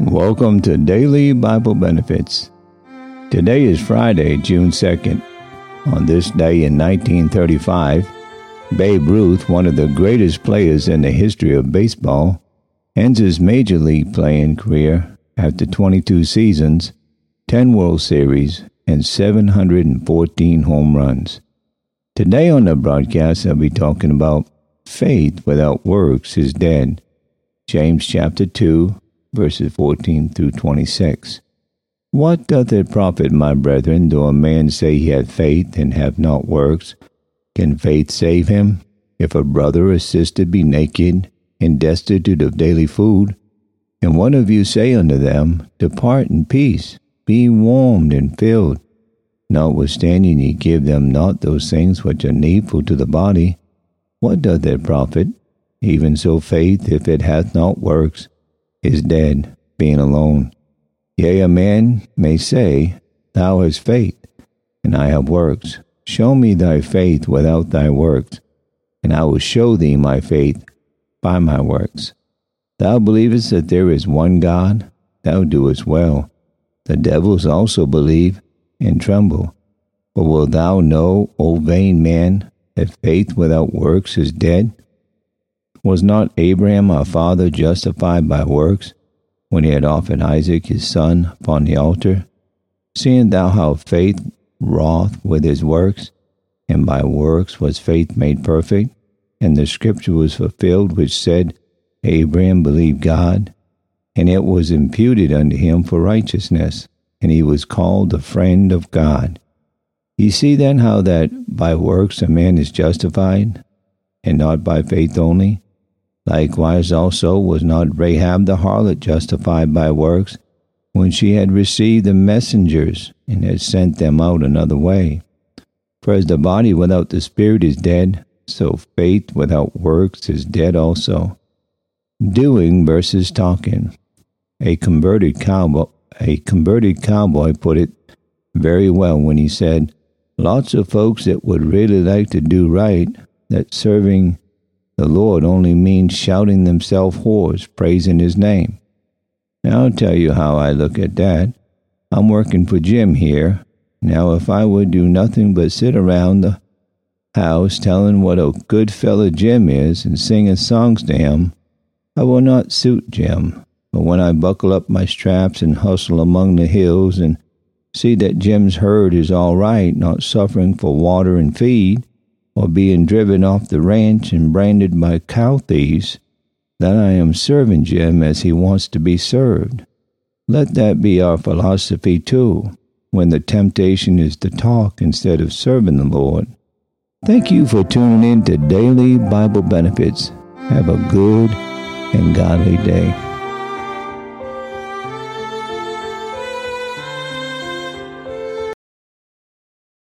Welcome to Daily Bible Benefits. Today is Friday, June 2nd. On this day in 1935, Babe Ruth, one of the greatest players in the history of baseball, ends his major league playing career after 22 seasons, 10 World Series, and 714 home runs. Today on the broadcast, I'll be talking about faith without works is dead. James chapter 2, verses 14 through 26. What doth it profit, my brethren, though a man say he hath faith and have not works? Can faith save him? If a brother or sister be naked and destitute of daily food, and one of you say unto them, Depart in peace, be warmed and filled, notwithstanding ye give them not those things which are needful to the body, what doth it profit? Even so faith, if it hath not works, is dead, being alone. Yea, a man may say, Thou hast faith, and I have works. Show me thy faith without thy works, and I will show thee my faith by my works. Thou believest that there is one God, thou doest well. The devils also believe and tremble. But wilt thou know, O vain man, that faith without works is dead? Was not Abraham our father justified by works when he had offered Isaac his son upon the altar? Seeing thou how faith wrought with his works, and by works was faith made perfect, and the scripture was fulfilled which said, Abraham believed God, and it was imputed unto him for righteousness, and he was called the friend of God. You see then how that by works a man is justified, and not by faith only? Likewise also was not Rahab the harlot justified by works when she had received the messengers and had sent them out another way. For as the body without the spirit is dead, so faith without works is dead also. Doing versus talking. A converted cowboy, a converted cowboy put it very well when he said, Lots of folks that would really like to do right, that serving the Lord only means shouting themselves hoarse, praising His name. Now I'll tell you how I look at that. I'm working for Jim here. Now, if I would do nothing but sit around the house telling what a good fellow Jim is and singing songs to him, I will not suit Jim. But when I buckle up my straps and hustle among the hills and see that Jim's herd is all right, not suffering for water and feed, or being driven off the ranch and branded by cow thieves, that I am serving Jim as he wants to be served. Let that be our philosophy too, when the temptation is to talk instead of serving the Lord. Thank you for tuning in to Daily Bible Benefits. Have a good and godly day.